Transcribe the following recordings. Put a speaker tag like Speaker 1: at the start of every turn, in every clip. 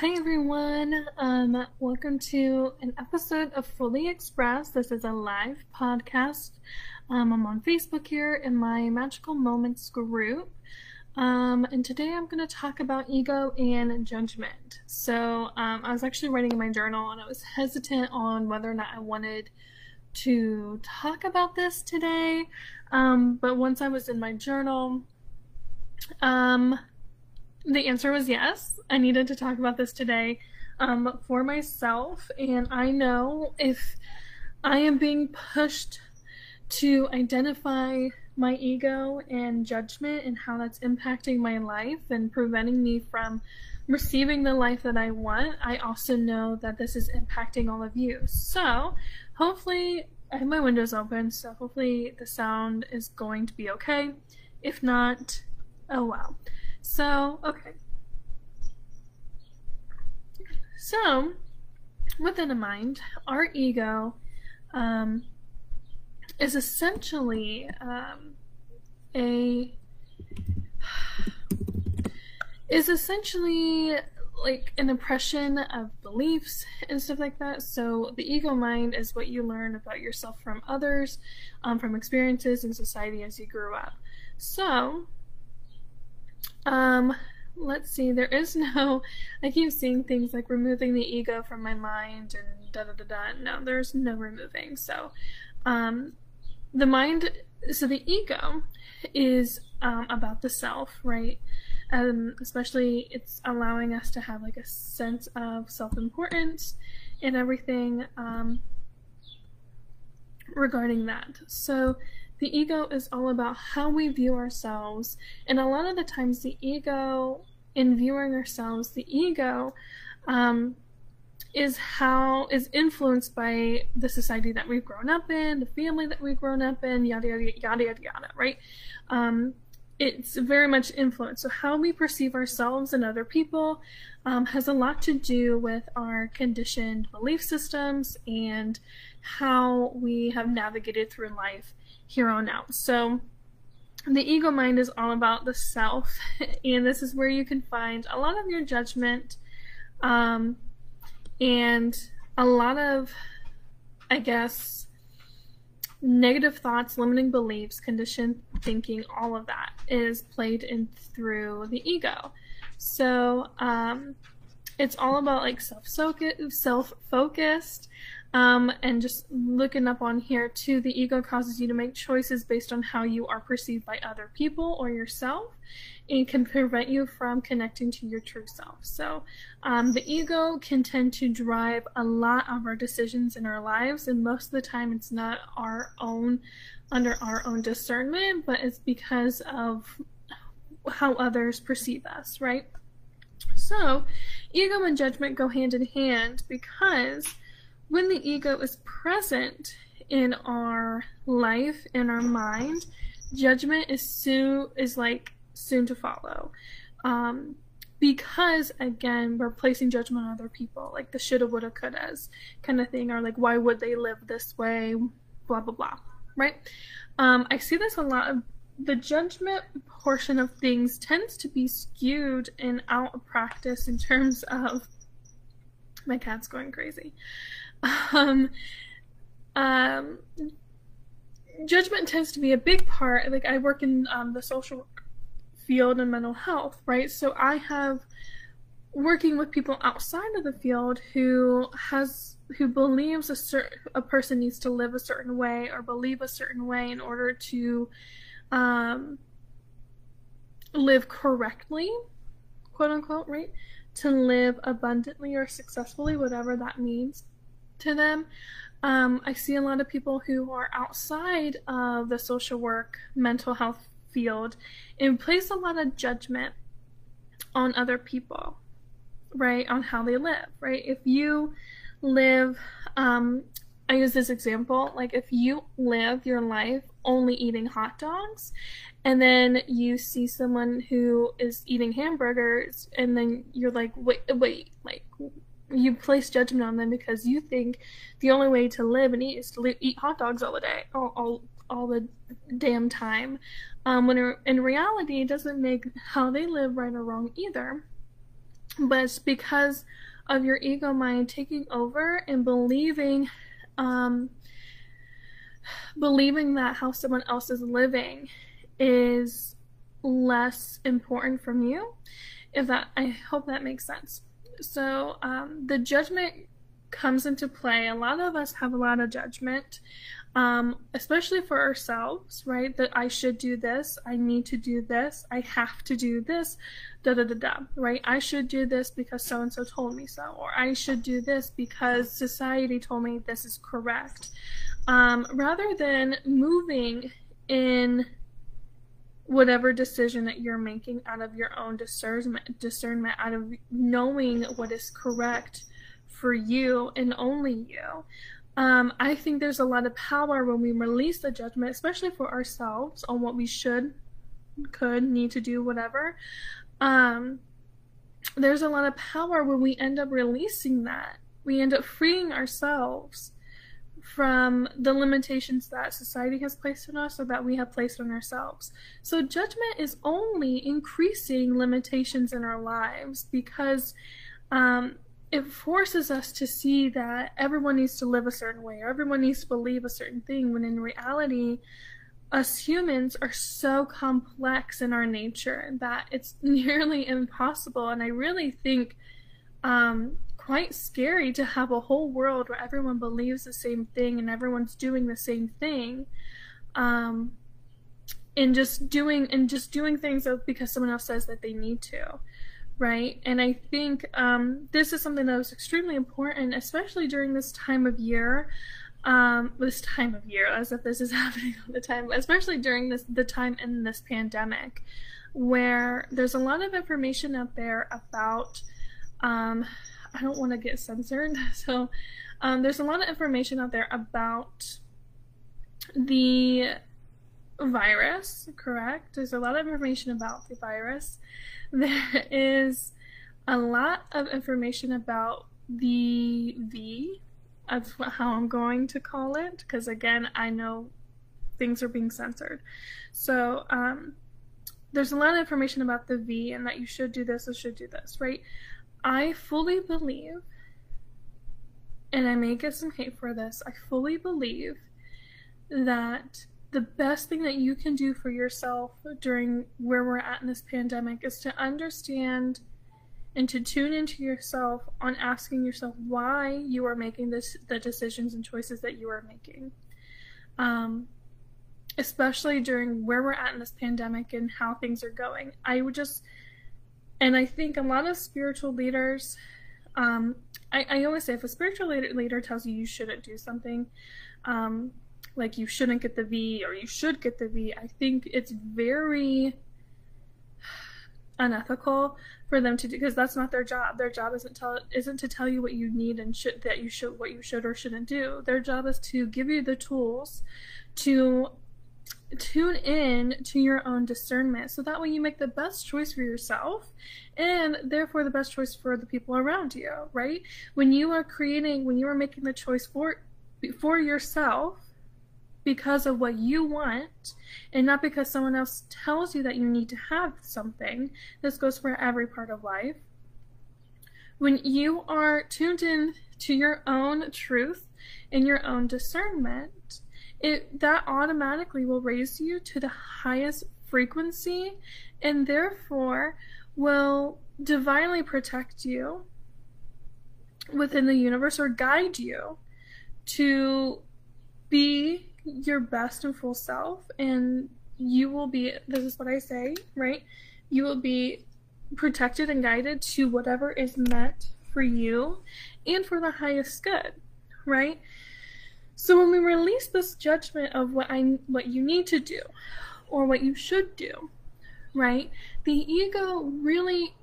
Speaker 1: Hi everyone. Um, welcome to an episode of Fully Express. This is a live podcast. Um, I'm on Facebook here in my Magical Moments group. Um, and today I'm going to talk about ego and judgment. So, um, I was actually writing in my journal and I was hesitant on whether or not I wanted to talk about this today. Um, but once I was in my journal, um, the answer was yes. I needed to talk about this today um, for myself, and I know if I am being pushed to identify my ego and judgment and how that's impacting my life and preventing me from receiving the life that I want, I also know that this is impacting all of you. So, hopefully, I have my windows open, so hopefully the sound is going to be okay. If not, oh wow. So, okay. So, with that in mind, our ego um, is essentially um, a is essentially like an impression of beliefs and stuff like that. So the ego mind is what you learn about yourself from others, um, from experiences in society as you grew up. So um, let's see. There is no. I keep seeing things like removing the ego from my mind and da da da da. No, there's no removing. So, um, the mind. So the ego is um, about the self, right? Um, especially it's allowing us to have like a sense of self-importance and everything um, regarding that. So the ego is all about how we view ourselves. And a lot of the times, the ego, in viewing ourselves, the ego um, is how is influenced by the society that we've grown up in, the family that we've grown up in, yada yada yada yada yada, right? Um, it's very much influenced. So how we perceive ourselves and other people um, has a lot to do with our conditioned belief systems and how we have navigated through life here on out. So the ego mind is all about the self, and this is where you can find a lot of your judgment um, and a lot of, I guess, negative thoughts, limiting beliefs, conditioned thinking, all of that is played in through the ego. So um, it's all about like self self focused, um, and just looking up on here too, the ego causes you to make choices based on how you are perceived by other people or yourself and can prevent you from connecting to your true self. So, um, the ego can tend to drive a lot of our decisions in our lives, and most of the time it's not our own, under our own discernment, but it's because of how others perceive us, right? So, ego and judgment go hand in hand because when the ego is present in our life, in our mind, judgment is soon is like soon to follow. Um, because again, we're placing judgment on other people, like the shoulda, woulda, couldas kind of thing, or like why would they live this way, blah blah blah, right? Um, I see this a lot of the judgment portion of things tends to be skewed and out of practice in terms of my cat's going crazy. Um, um, judgment tends to be a big part. Like I work in um, the social field and mental health, right? So I have working with people outside of the field who has who believes a certain a person needs to live a certain way or believe a certain way in order to um, live correctly, quote unquote, right? To live abundantly or successfully, whatever that means to them. Um, I see a lot of people who are outside of the social work, mental health field and place a lot of judgment on other people, right? On how they live, right? If you live, um, I use this example, like if you live your life only eating hot dogs and then you see someone who is eating hamburgers and then you're like, wait, wait, like, you place judgment on them because you think the only way to live and eat is to eat hot dogs all the day, all, all, all the damn time. Um, when in reality, it doesn't make how they live right or wrong either. but it's because of your ego mind taking over and believing um, believing that how someone else is living is less important from you if that i hope that makes sense so um, the judgment comes into play. A lot of us have a lot of judgment um, especially for ourselves right? That i should do this i need to do this i have to do this da da da da right? I should do this because so and so told me so or i should do this because society told me this is correct. Um, rather than moving in whatever decision that you're making out of your own discernment, discernment out of knowing what is correct for you and only you. Um, I think there's a lot of power when we release the judgment, especially for ourselves, on what we should, could, need to do, whatever. Um, there's a lot of power when we end up releasing that. We end up freeing ourselves from the limitations that society has placed on us or that we have placed on ourselves. So, judgment is only increasing limitations in our lives because um, it forces us to see that everyone needs to live a certain way or everyone needs to believe a certain thing when in reality, us humans are so complex in our nature that it's nearly impossible. And I really think um, quite scary to have a whole world where everyone believes the same thing and everyone's doing the same thing um, and just doing and just doing things because someone else says that they need to right? And i think um, this is something that was extremely important especially during this time of year um, this time of year as if this is happening all the time especially during this the time in this pandemic where there's a lot of information out there about um, I don't want to get censored. So um, there's a lot of information out there about the virus, correct? There's a lot of information about the virus. There is a lot of information about the V, that's how I'm going to call it, because again, I know things are being censored. So, um, there's a lot of information about the V and that you should do this or should do this, right? I fully believe, and I may get some hate for this, I fully believe that the best thing that you can do for yourself during where we're at in this pandemic is to understand and to tune into yourself on asking yourself why you are making this the decisions and choices that you are making. Um, especially during where we're at in this pandemic and how things are going. I would just and I think a lot of spiritual leaders, um, I, I, always say if a spiritual leader, leader, tells you you shouldn't do something, um, like you shouldn't get the V or you should get the V, I think it's very unethical for them to do because that's not their job. Their job isn't tell isn't to tell you what you need and should that you should what you should or shouldn't do. Their job is to give you the tools to tune in to your own discernment. So that way you make the best choice for yourself and therefore the best choice for the people around you right? When you are creating when you are making the choice for for yourself because of what you want and not because someone else tells you that you need to have something this goes for every part of life. When you are tuned in to your own truth and your own discernment it that automatically will raise you to the highest frequency and therefore will divinely protect you within the universe or guide you to be your best and full self and you will be this is what I say, right? You will be protected and guided to whatever is meant for you and for the highest good, right? So when we release this judgment of what I what you need to do or what you should do, right? The ego really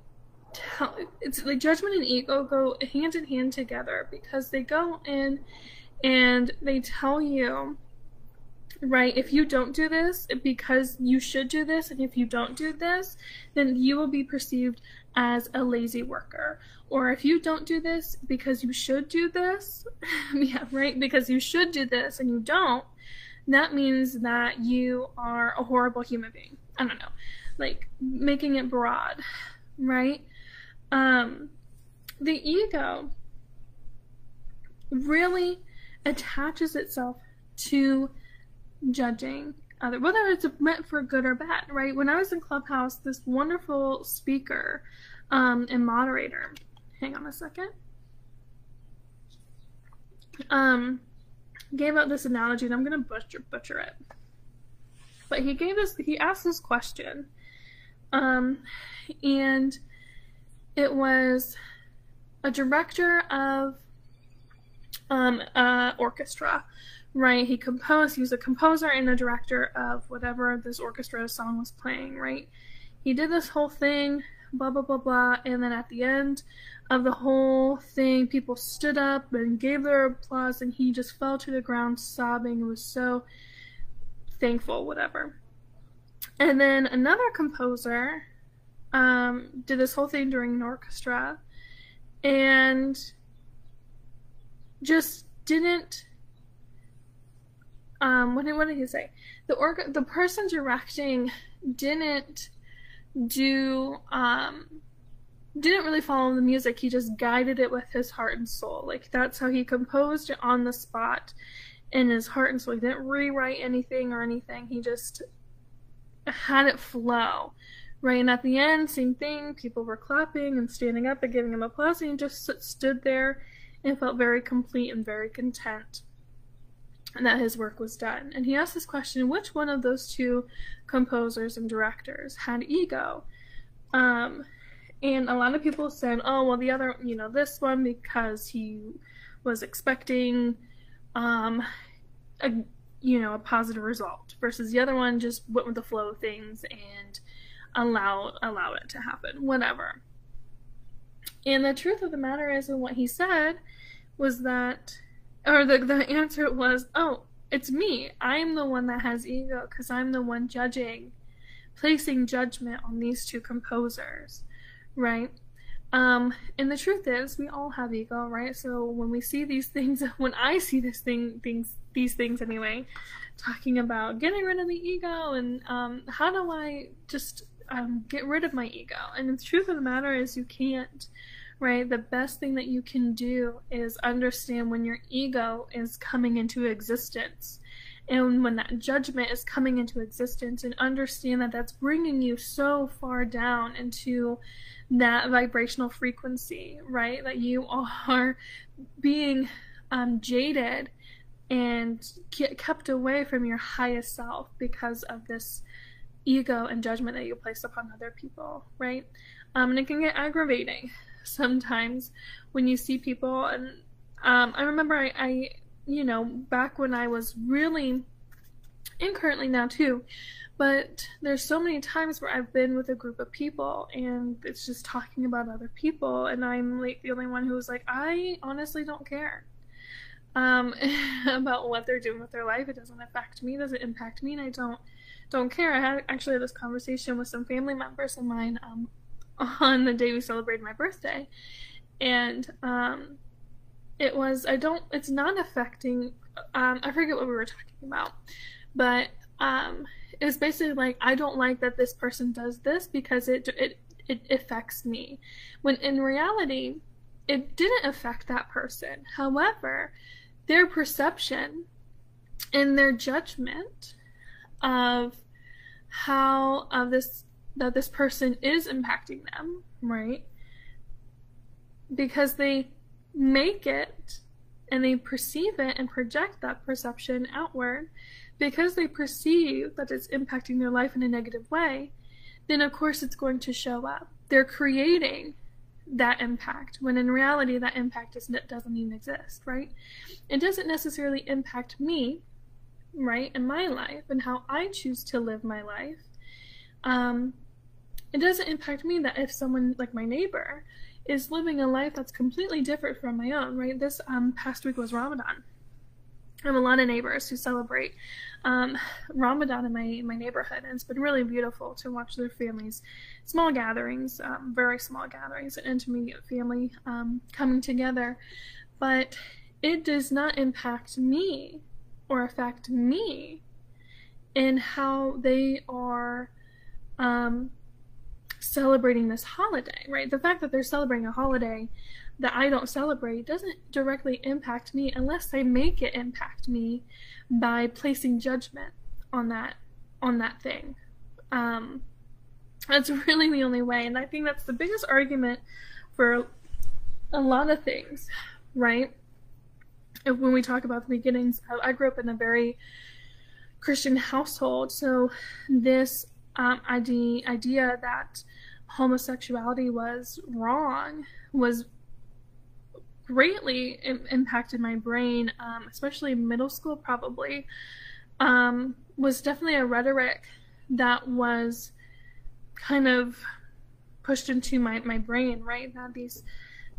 Speaker 1: tell it's like judgment and ego go hand in hand together because they go in and they tell you right if you don't do this because you should do this and if you don't do this then you will be perceived as a lazy worker. Or if you don't do this because you should do this yeah right because you should do this and you don't that means that you are a horrible human being. I don't know. Like making it broad right? Um, the ego really attaches itself to judging other whether it's meant for good or bad right? When i was in clubhouse this wonderful speaker um, and moderator hang on a second. Um, gave out this analogy and i'm going to butcher butcher it. But he gave us he asked this question um, and it was a director of um, uh, orchestra, right? He composed, he was a composer and a director of whatever this orchestra song was playing, right? He did this whole thing, blah, blah, blah, blah, and then at the end of the whole thing, people stood up and gave their applause, and he just fell to the ground sobbing. It was so thankful, whatever. And then another composer um, did this whole thing during an orchestra and just didn't um what did, what did he say? The org the person directing didn't do um didn't really follow the music. He just guided it with his heart and soul. Like that's how he composed it on the spot in his heart and soul. He didn't rewrite anything or anything. He just had it flow. Right? And at the end same thing. People were clapping and standing up and giving him applause and he just stood there and felt very complete and very content that his work was done. And he asked this question which one of those two composers and directors had ego? Um, and a lot of people said, oh, well, the other, you know, this one because he was expecting, um, a, you know, a positive result versus the other one just went with the flow of things and allow allow it to happen, whatever. And the truth of the matter is, and what he said was that, or the, the answer was, oh, it's me. I'm the one that has ego because I'm the one judging, placing judgment on these two composers, right? Um, and the truth is, we all have ego, right? So when we see these things, when I see this thing, things, these things anyway, talking about getting rid of the ego and um, how do I just um, get rid of my ego? And the truth of the matter is, you can't right? The best thing that you can do is understand when your ego is coming into existence and when that judgment is coming into existence and understand that that's bringing you so far down into that vibrational frequency right? That you are being um, jaded and kept away from your highest self because of this ego and judgment that you place upon other people right? Um, and it can get aggravating sometimes when you see people. And um, I remember I, I you know back when I was really and currently now too but there's so many times where I've been with a group of people and it's just talking about other people and I'm like the only one who's like I honestly don't care. Um, about what they're doing with their life. It doesn't affect me it doesn't impact me and I don't don't care. I had actually had this conversation with some family members of mine um, on the day we celebrated my birthday. And um, it was, I don't, it's not affecting, um, I forget what we were talking about, but um, it was basically like, I don't like that this person does this because it, it, it affects me. When in reality, it didn't affect that person. However, their perception and their judgment of how of this that this person is impacting them, right? Because they make it and they perceive it and project that perception outward because they perceive that it's impacting their life in a negative way, then of course it's going to show up. They're creating that impact when in reality that impact is, doesn't even exist, right? It doesn't necessarily impact me, right, in my life and how I choose to live my life. Um, it doesn't impact me that if someone like my neighbor is living a life that's completely different from my own, right? This um, past week was Ramadan. I have a lot of neighbors who celebrate um, Ramadan in my my neighborhood, and it's been really beautiful to watch their families, small gatherings, um, very small gatherings, an intermediate family um, coming together. But it does not impact me or affect me in how they are um, celebrating this holiday, right? The fact that they're celebrating a holiday that I don't celebrate doesn't directly impact me unless I make it impact me by placing judgment on that on that thing. Um, that's really the only way, and I think that's the biggest argument for a lot of things, right? When we talk about the beginnings, I grew up in a very Christian household, so this um, idea that homosexuality was wrong was greatly Im- impacted my brain, um, especially middle school, probably, um, was definitely a rhetoric that was kind of pushed into my, my brain, right? That these,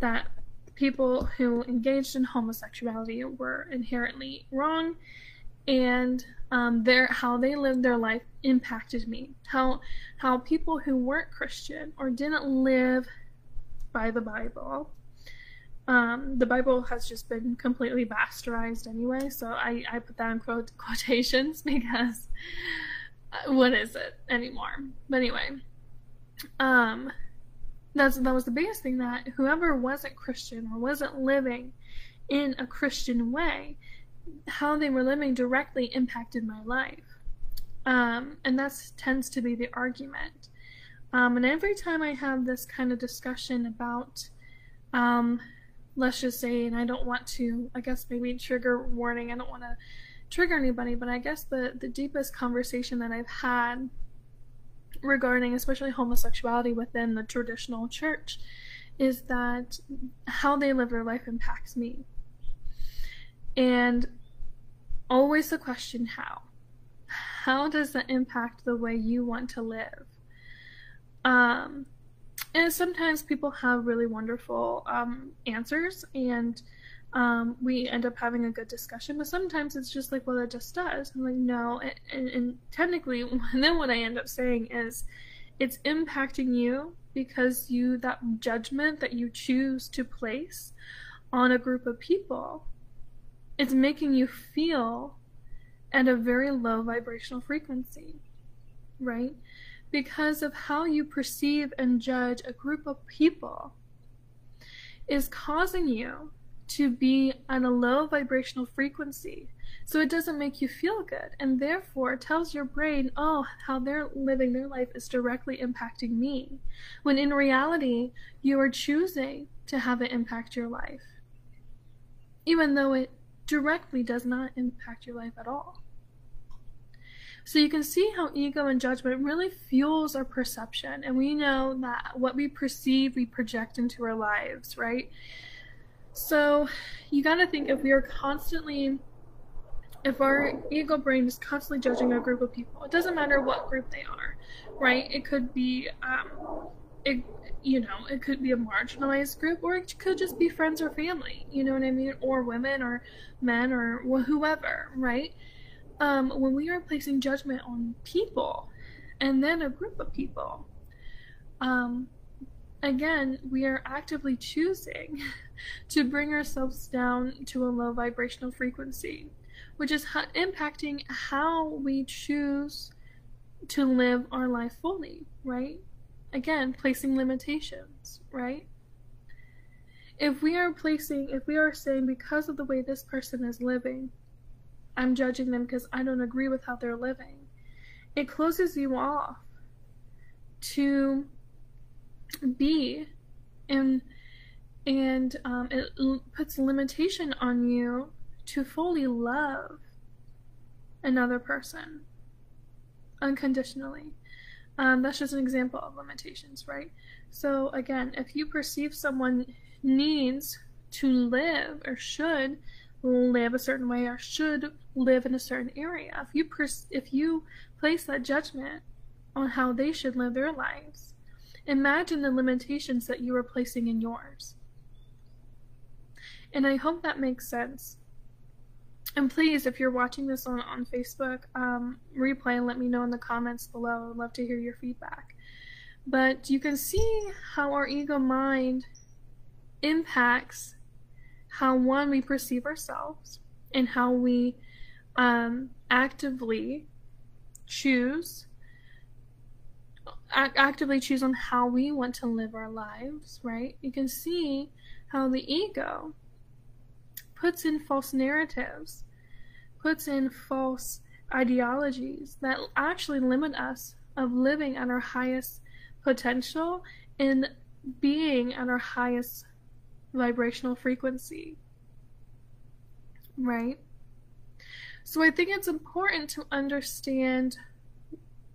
Speaker 1: that people who engaged in homosexuality were inherently wrong and um, their how they lived their life impacted me. How how people who weren't Christian or didn't live by the Bible um, the Bible has just been completely bastardized anyway, so I, I put that in quote, quotations because uh, what is it anymore? But anyway, um, that's that was the biggest thing that whoever wasn't Christian or wasn't living in a Christian way, how they were living directly impacted my life, um, and that tends to be the argument. Um, and every time I have this kind of discussion about um, let's just say, and I don't want to, I guess maybe trigger warning, I don't want to trigger anybody, but I guess the, the deepest conversation that I've had regarding especially homosexuality within the traditional church is that how they live their life impacts me. And always the question how. How does that impact the way you want to live? Um, and sometimes people have really wonderful um, answers and um, we end up having a good discussion but sometimes it's just like well it just does i'm like no and, and, and technically then what i end up saying is it's impacting you because you that judgment that you choose to place on a group of people it's making you feel at a very low vibrational frequency right because of how you perceive and judge a group of people is causing you to be on a low vibrational frequency. So it doesn't make you feel good, and therefore tells your brain, oh, how they're living their life is directly impacting me. When in reality, you are choosing to have it impact your life, even though it directly does not impact your life at all. So you can see how ego and judgment really fuels our perception. And we know that what we perceive, we project into our lives, right? So you got to think if we are constantly, if our ego brain is constantly judging a group of people, it doesn't matter what group they are, right? It could be, um, it, you know, it could be a marginalized group, or it could just be friends or family, you know what I mean? Or women or men or whoever, right? um, when we are placing judgment on people and then a group of people, um, again, we are actively choosing to bring ourselves down to a low vibrational frequency, which is ha- impacting how we choose to live our life fully, right? Again, placing limitations, right? If we are placing, if we are saying because of the way this person is living, I'm judging them because I don't agree with how they're living. It closes you off to be and and um, it puts limitation on you to fully love another person unconditionally. Um, that's just an example of limitations, right? So again, if you perceive someone needs to live or should live a certain way or should live in a certain area. If you pers- if you place that judgment on how they should live their lives, imagine the limitations that you are placing in yours. And I hope that makes sense. And please, if you're watching this on, on Facebook, um, replay let me know in the comments below. I'd love to hear your feedback. But you can see how our ego mind impacts how one we perceive ourselves and how we um, actively choose actively choose on how we want to live our lives, right? You can see how the ego puts in false narratives, puts in false ideologies that actually limit us of living at our highest potential and being at our highest vibrational frequency. Right? So I think it's important to understand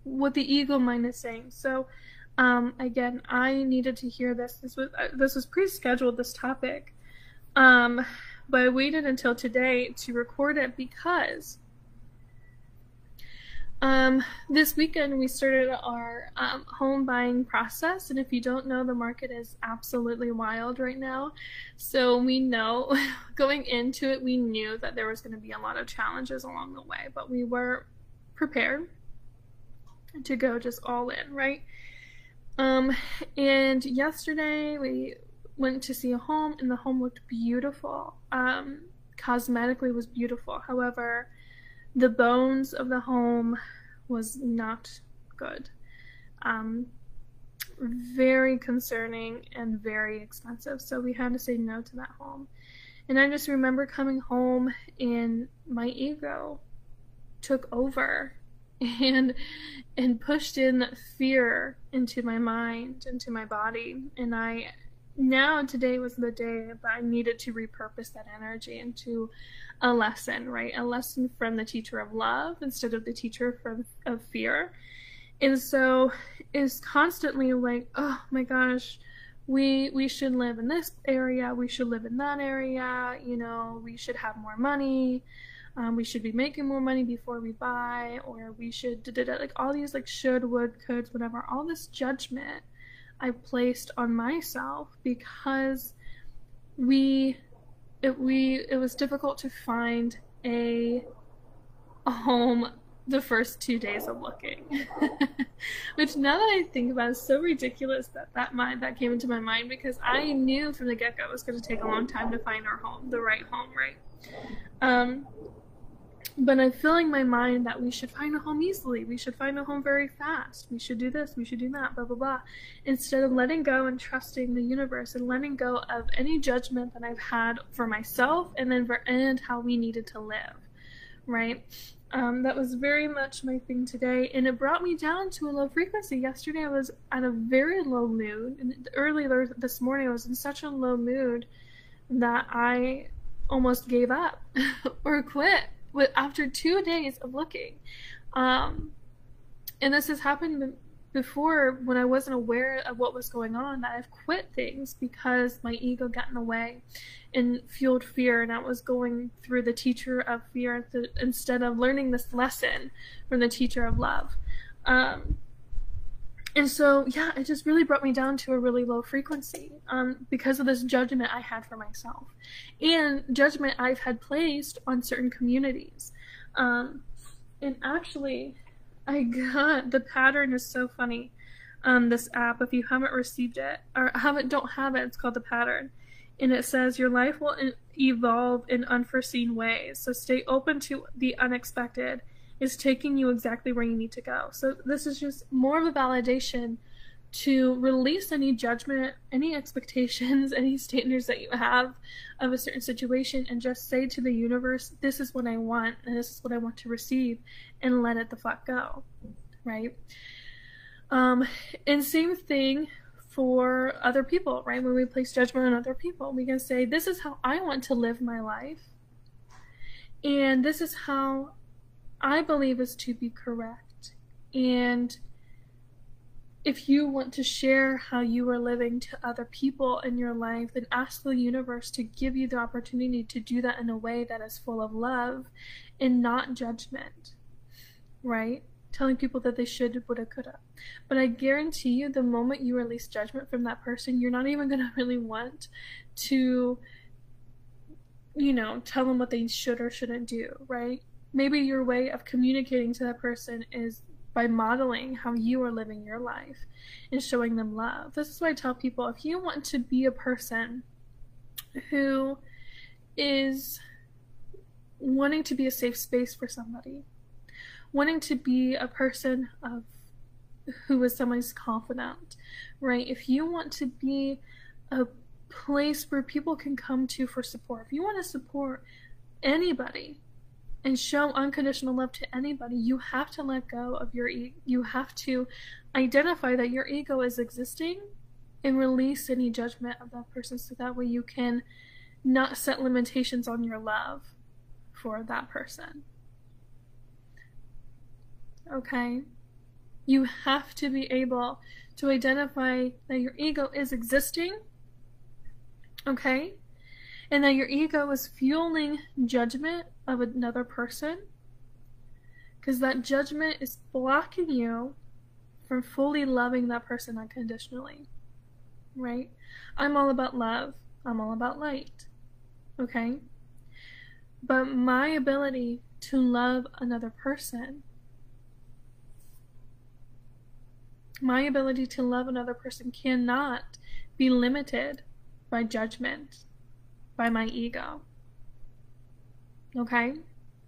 Speaker 1: what the ego mind is saying. So um, again, I needed to hear this. This was uh, this was pre-scheduled. This topic, um, but I waited until today to record it because um, this weekend we started our um, home buying process, and if you don't know, the market is absolutely wild right now. So we know going into it, we knew that there was going to be a lot of challenges along the way, but we were prepared to go just all in, right? Um, and yesterday we went to see a home, and the home looked beautiful. Um, cosmetically was beautiful. However, the bones of the home was not good. Um, very concerning and very expensive. So we had to say no to that home. And I just remember coming home and my ego took over and and pushed in fear into my mind, into my body. And I now today was the day that I needed to repurpose that energy into a lesson, right? A lesson from the teacher of love instead of the teacher from of fear. And so is constantly like, oh my gosh, we we should live in this area, we should live in that area, you know, we should have more money, um, we should be making more money before we buy, or we should da, da, da, like all these like should, would, could, whatever, all this judgment I placed on myself because we it we it was difficult to find a, a home the first two days of looking. Which now that i think about is so ridiculous that that mind that came into my mind because i knew from the get-go it was going to take a long time to find our home the right home right? Um but I'm filling my mind that we should find a home easily. We should find a home very fast. We should do this. We should do that. Blah blah blah. Instead of letting go and trusting the universe and letting go of any judgment that I've had for myself and then for and how we needed to live, right? Um, that was very much my thing today, and it brought me down to a low frequency. Yesterday, I was at a very low mood, and earlier this morning, I was in such a low mood that I almost gave up or quit after two days of looking. Um, and this has happened before when I wasn't aware of what was going on that I've quit things because my ego got in the way and fueled fear and I was going through the teacher of fear instead of learning this lesson from the teacher of love. Um, and so yeah it just really brought me down to a really low frequency um, because of this judgment i had for myself and judgment i've had placed on certain communities. Um, and actually i got the pattern is so funny. Um, this app if you haven't received it or haven't don't have it it's called the pattern. And it says your life will evolve in unforeseen ways so stay open to the unexpected is taking you exactly where you need to go. So this is just more of a validation to release any judgment, any expectations, any standards that you have of a certain situation and just say to the universe, this is what I want and this is what I want to receive and let it the fuck go. Right? Um, and same thing for other people, right? When we place judgment on other people, we can say, this is how I want to live my life. And this is how I believe is to be correct. And if you want to share how you are living to other people in your life, then ask the universe to give you the opportunity to do that in a way that is full of love and not judgment, right? Telling people that they should, woulda, coulda. But I guarantee you, the moment you release judgment from that person, you're not even going to really want to, you know, tell them what they should or shouldn't do, right? Maybe your way of communicating to that person is by modeling how you are living your life and showing them love. This is why I tell people if you want to be a person who is wanting to be a safe space for somebody, wanting to be a person of who is somebody's confidant, right? If you want to be a place where people can come to for support, if you want to support anybody and show unconditional love to anybody, you have to let go of your e- you have to identify that your ego is existing and release any judgment of that person so that way you can not set limitations on your love for that person. Okay? You have to be able to identify that your ego is existing, okay? And that your ego is fueling judgment of another person. Because that judgment is blocking you from fully loving that person unconditionally. Right? I'm all about love. I'm all about light. Okay? But my ability to love another person My ability to love another person cannot be limited by judgment, by my ego. Okay?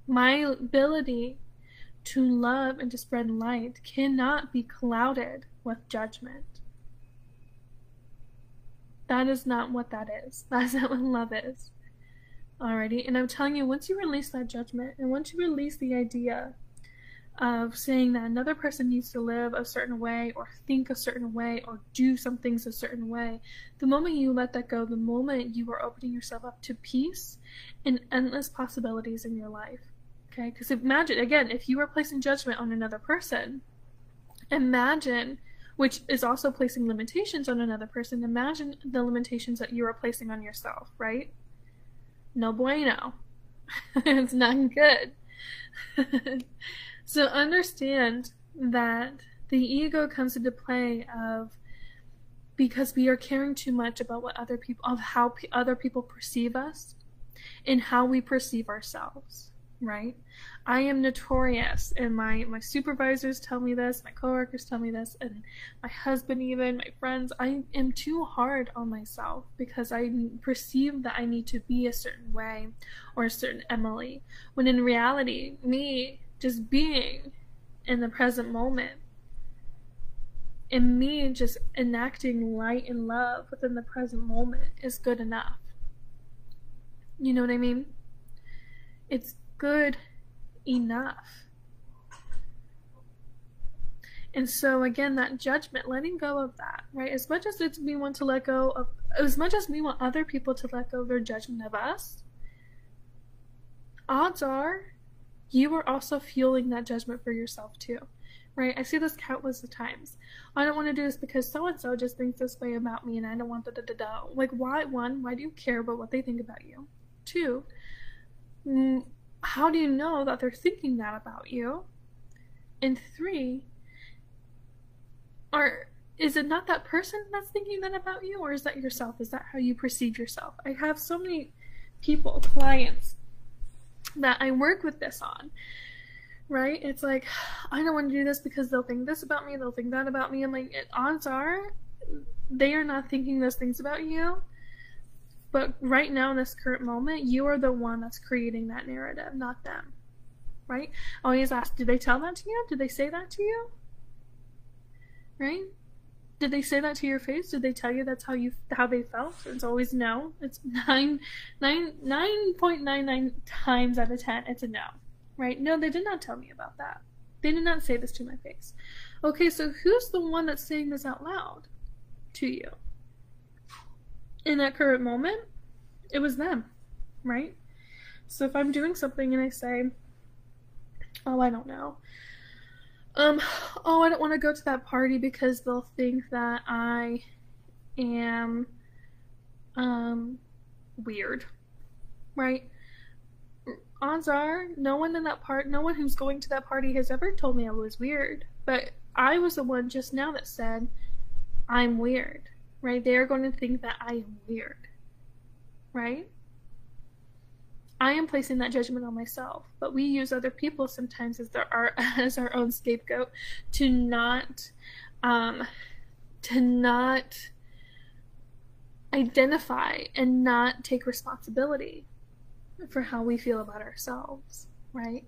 Speaker 1: My ability to love and to spread light cannot be clouded with judgment. That is not what that is. That's not what love is. Alrighty? And I'm telling you, once you release that judgment and once you release the idea of saying that another person needs to live a certain way or think a certain way or do some things a certain way, the moment you let that go, the moment you are opening yourself up to peace and endless possibilities in your life. Okay? Because imagine, again, if you are placing judgment on another person, imagine, which is also placing limitations on another person, imagine the limitations that you are placing on yourself, right? No bueno. it's not good. So understand that the ego comes into play of because we are caring too much about what other people of how p- other people perceive us and how we perceive ourselves right? I am notorious and my my supervisors tell me this my coworkers tell me this and my husband even my friends. I am too hard on myself because i perceive that i need to be a certain way or a certain emily when in reality me just being in the present moment and me just enacting light and love within the present moment is good enough. You know what I mean? It's good enough. And so again, that judgment, letting go of that, right? As much as it's we want to let go of, as much as we want other people to let go of their judgment of us, odds are you are also fueling that judgment for yourself too. Right? I see this countless of times. I don't want to do this because so and so just thinks this way about me and I don't want da da da da. Like, why? One, why do you care about what they think about you? Two, mm, how do you know that they're thinking that about you? And three, are is it not that person that's thinking that about you or is that yourself is that how you perceive yourself i have so many people clients that I work with this on. Right? It's like, I don't want to do this because they'll think this about me, they'll think that about me. I'm like, odds are they are not thinking those things about you. But right now, in this current moment, you are the one that's creating that narrative, not them. Right? Always ask, did they tell that to you? Did they say that to you? Right? Did they say that to your face? Did they tell you that's how you how they felt? It's always no. It's nine nine nine point nine nine times out of ten. It's a no, right? No, they did not tell me about that. They did not say this to my face. Okay, so who's the one that's saying this out loud to you? In that current moment, it was them, right? So if I'm doing something and I say, oh, I don't know, um, oh, I don't want to go to that party because they'll think that I am, um, weird, right? Odds are, no one in that part, no one who's going to that party has ever told me I was weird. But I was the one just now that said, I'm weird, right? They're going to think that I am weird, right? I am placing that judgment on myself, but we use other people sometimes as our as our own scapegoat to not um, to not identify and not take responsibility for how we feel about ourselves, right?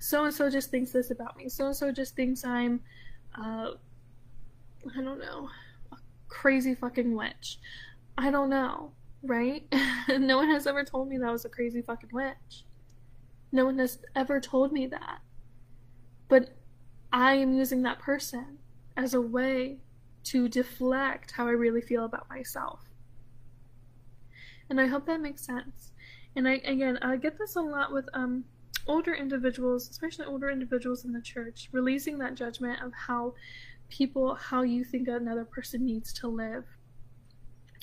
Speaker 1: So and so just thinks this about me. So and so just thinks I'm uh, I don't know, a crazy fucking witch. I don't know, right? no one has ever told me that I was a crazy fucking witch. No one has ever told me that. But I am using that person as a way to deflect how I really feel about myself. And I hope that makes sense. And I again, I get this a lot with um older individuals, especially older individuals in the church, releasing that judgment of how people how you think another person needs to live.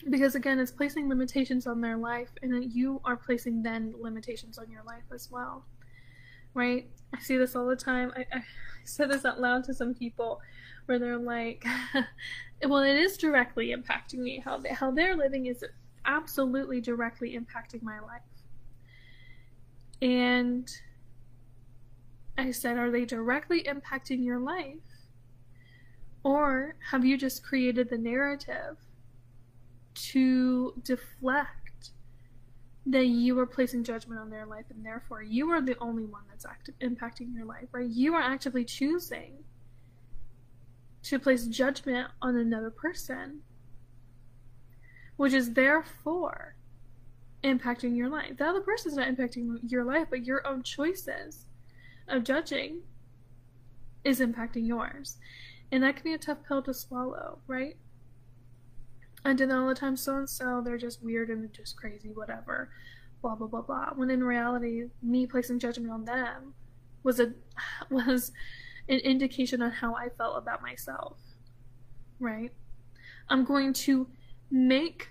Speaker 1: Because again, it's placing limitations on their life and you are placing then limitations on your life as well. Right? I see this all the time. I, I said this out loud to some people where they're like, well, it is directly impacting me. How, they, how they're living is absolutely directly impacting my life. And I said, Are they directly impacting your life? Or have you just created the narrative to deflect that you are placing judgment on their life and therefore you are the only one that's active, impacting your life, right? You are actively choosing to place judgment on another person which is therefore impacting your life. The other person's not impacting your life, but your own choices of judging is impacting yours. And that can be a tough pill to swallow, right? Did that all the time, so and so, they're just weird and just crazy, whatever, blah blah blah blah. When in reality, me placing judgment on them was a was an indication on how I felt about myself. Right? I'm going to make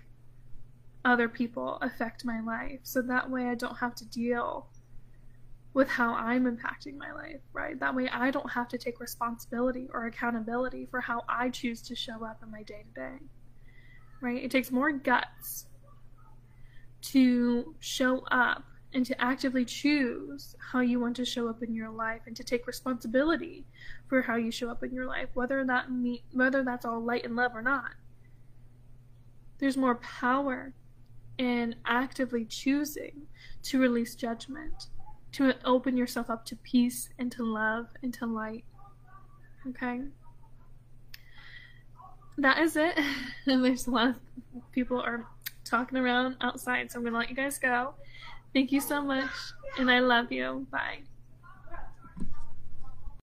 Speaker 1: other people affect my life so that way I don't have to deal with how I'm impacting my life, right? That way I don't have to take responsibility or accountability for how I choose to show up in my day to day, right? It takes more guts to show up and to actively choose how you want to show up in your life and to take responsibility for how you show up in your life, whether that me- whether that's all light and love or not there's more power in actively choosing to release judgment, to open yourself up to peace and to love and to light. Okay? That is it. there's a lot of people are talking around outside, so I'm to let you guys go. Thank you so much, and I love you. Bye.